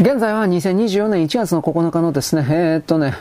現在は2024年1月の9日のですね、えー、っとね、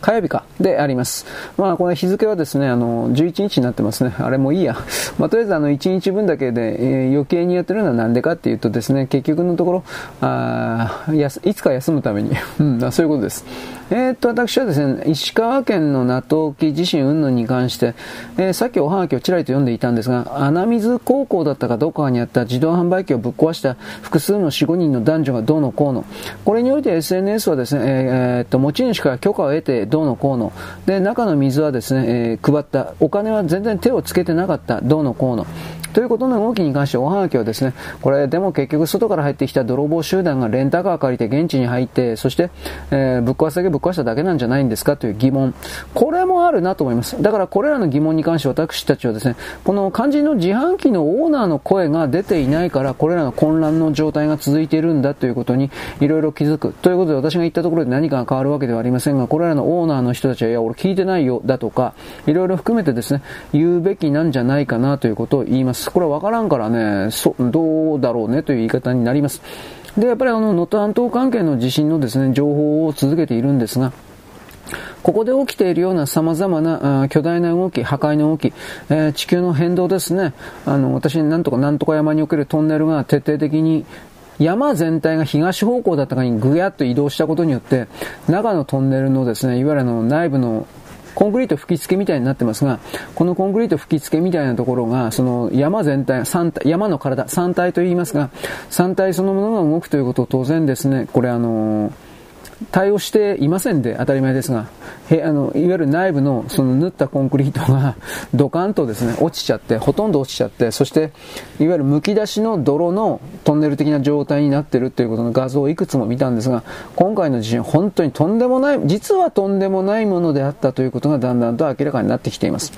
火曜日か、であります。まあ、これ日付はですね、あの、11日になってますね。あれもいいや。まあ、とりあえずあの、1日分だけで、えー、余計にやってるのはなんでかっていうとですね、結局のところ、あやいつか休むために、うん、そういうことです。えー、っと、私はですね、石川県の名東沖地震云々に関して、えー、さっきおはがきをちらりと読んでいたんですが、穴水高校だったかどこかにあった自動販売機をぶっ壊した複数の4、5人の男女がどうのこうの。これにおいて SNS はですね、えー、っと、持ち主から許可を得てどうのこうの。で、中の水はですね、えー、配った。お金は全然手をつけてなかった。どうのこうの。ということの動きに関しておはがきはですね、これでも結局外から入ってきた泥棒集団がレンタカー借りて現地に入って、そして、えー、ぶっ壊すだけぶっ壊しただけなんじゃないんですかという疑問。これもあるなと思います。だからこれらの疑問に関して私たちはですね、この肝心の自販機のオーナーの声が出ていないから、これらの混乱の状態が続いているんだということにいろいろ気づく。ということで私が言ったところで何かが変わるわけではありませんが、これらのオーナーの人たちは、いや、俺聞いてないよ、だとか、いろいろ含めてですね、言うべきなんじゃないかなということを言います。これはわからんからね、そ、どうだろうねという言い方になります。で、やっぱりあの、能登半島関係の地震のですね、情報を続けているんですが、ここで起きているような様々な巨大な動き、破壊の動き、えー、地球の変動ですね。あの、私なんとかなんとか山におけるトンネルが徹底的に山全体が東方向だったかにぐやっと移動したことによって、中のトンネルのですね、いわゆるの内部のコンクリート吹き付けみたいになってますが、このコンクリート吹き付けみたいなところが、その山全体、山、山の体、山体と言いますが、山体そのものが動くということを当然ですね、これあのー対応していませんで当たり前ですが、へあのいわゆる内部のその縫ったコンクリートが ドカンとですね、落ちちゃって、ほとんど落ちちゃって、そして、いわゆる剥き出しの泥のトンネル的な状態になっているということの画像をいくつも見たんですが、今回の地震、本当にとんでもない、実はとんでもないものであったということがだんだんと明らかになってきています。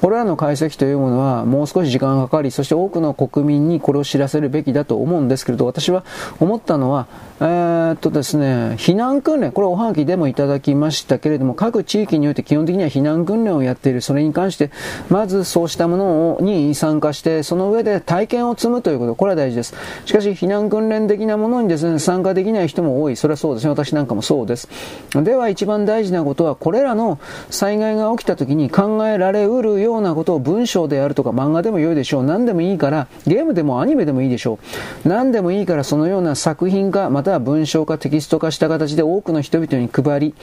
これらの解析というものはもう少し時間がかかり、そして多くの国民にこれを知らせるべきだと思うんですけれど、私は思ったのは、えー、っとですね、避難訓練、これおはがきでもいただきましたけれども、各地域において基本的には避難訓練をやっている。それに関して、まずそうしたものに参加して、その上で体験を積むということ、これは大事です。しかし、避難訓練的なものにですね、参加できない人も多い。それはそうですね。私なんかもそうです。では一番大事なことは、これらの災害が起きた時に考えられうるようなことを文章であるとか漫画でも良いでしょう。何でもいいから、ゲームでもアニメでもいいでしょう。何でもいいからそのような作品化、または文章化、テキスト化した形で多くの人々に配り、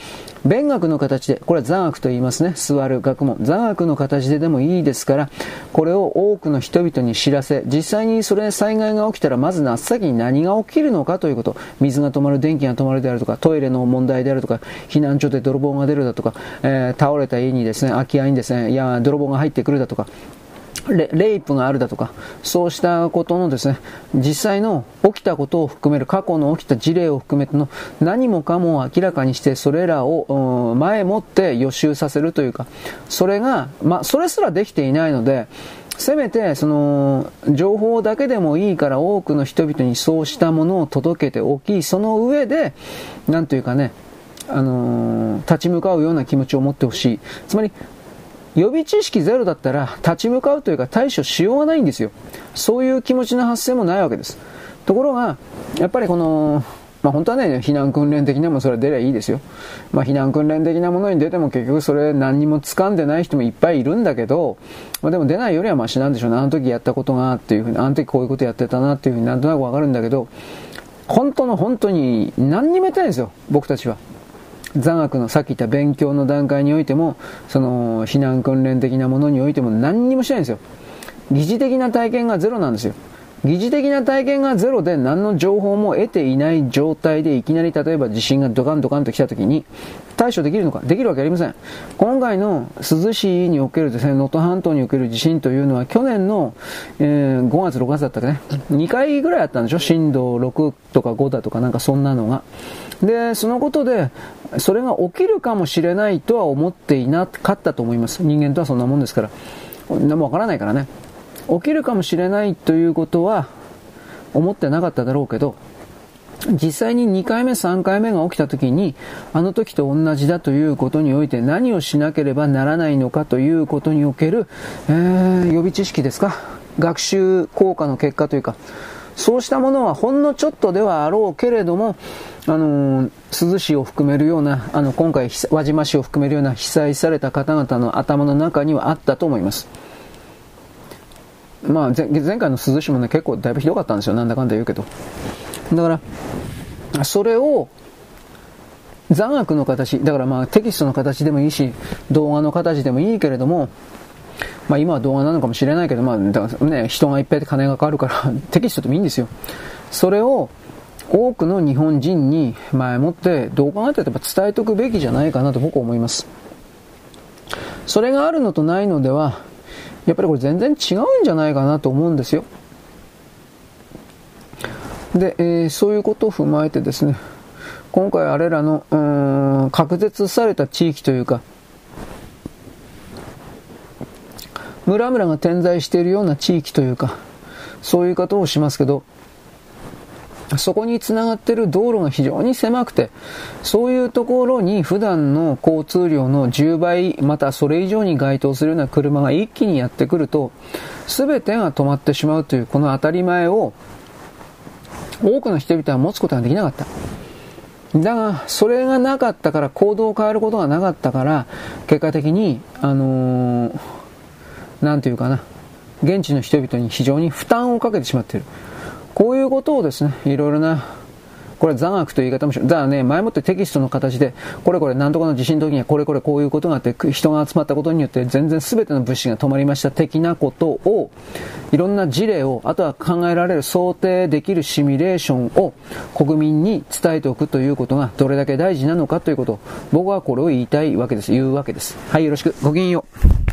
勉学の形で、これは座学と言いますね。座る学問。座学の形ででもいいですから、これを多くの人々に知らせ、実際にそれ災害が起きたら、まず真っ先に何が起きるのかということ。水が止まる、電気が止まるであるとか、トイレの問題であるとか、避難所で泥棒が出るだとか、えー、倒れた家にですね、空き家にですね、いや、泥棒がが入ってくるだとか、レレイプがあるだとか、そうしたことのですね、実際の起きたことを含める過去の起きた事例を含めての何もかも明らかにしてそれらを前もって予習させるというか、それが、まあ、それすらできていないので、せめて、その、情報だけでもいいから多くの人々にそうしたものを届けておき、その上で、なんというかね、あのー、立ち向かうような気持ちを持ってほしい。つまり、予備知識ゼロだったら立ち向かうというか対処しようがないんですよ。そういう気持ちの発生もないわけです。ところが、やっぱりこの、まあ本当はね、避難訓練的なもそれは出りゃいいですよ。まあ避難訓練的なものに出ても結局それ何にも掴んでない人もいっぱいいるんだけど、まあでも出ないよりはマシなんでしょうね。あの時やったことがっていうふうに、あの時こういうことやってたなっていうふうになんとなくわかるんだけど、本当の本当に何にもやってないんですよ、僕たちは。座学のさっき言った勉強の段階においても、その避難訓練的なものにおいても何にもしないんですよ。疑似的な体験がゼロなんですよ。疑似的な体験がゼロで何の情報も得ていない状態でいきなり例えば地震がドカンドカンと来た時に対処できるのか？できるわけありません。今回の珠洲市におけるですね、能登半島における地震というのは去年の、えー、5月6月だったかね、2回ぐらいあったんでしょ？震度6とか5だとかなんかそんなのが。で、そのことで、それが起きるかもしれないとは思っていなかったと思います。人間とはそんなもんですから。何もわからないからね。起きるかもしれないということは思ってなかっただろうけど、実際に2回目、3回目が起きた時に、あの時と同じだということにおいて何をしなければならないのかということにおける、えー、予備知識ですか学習効果の結果というか、そうしたものはほんのちょっとではあろうけれども、あの、珠洲市を含めるような、あの、今回、輪島市を含めるような被災された方々の頭の中にはあったと思います。まあ、前回の珠洲市もね、結構だいぶひどかったんですよ。なんだかんだ言うけど。だから、それを、残悪の形、だからまあテキストの形でもいいし、動画の形でもいいけれども、まあ今は動画なのかもしれないけど、まあね、人がいっぱいで金がかかるから テキストでもいいんですよ。それを多くの日本人に前もってどう考えても伝えておくべきじゃないかなと僕は思います。それがあるのとないのでは、やっぱりこれ全然違うんじゃないかなと思うんですよ。で、えー、そういうことを踏まえてですね、今回あれらの、うん、隔絶された地域というか、村々が点在しているような地域というか、そういう言い方をしますけど、そこにつながっている道路が非常に狭くて、そういうところに普段の交通量の10倍、またそれ以上に該当するような車が一気にやってくると、全てが止まってしまうというこの当たり前を多くの人々は持つことができなかった。だが、それがなかったから、行動を変えることがなかったから、結果的に、あのー、なんていうかな、現地の人々に非常に負担をかけてしまっている。こういうことをですね、いろいろな、これ残悪という言い方もしだからね、前もってテキストの形で、これこれ何とかの地震の時にはこれこれこういうことがあって、人が集まったことによって全然全ての物資が止まりました的なことを、いろんな事例を、あとは考えられる想定できるシミュレーションを国民に伝えておくということがどれだけ大事なのかということを、僕はこれを言いたいわけです。言うわけです。はい、よろしく。ごきげんよう。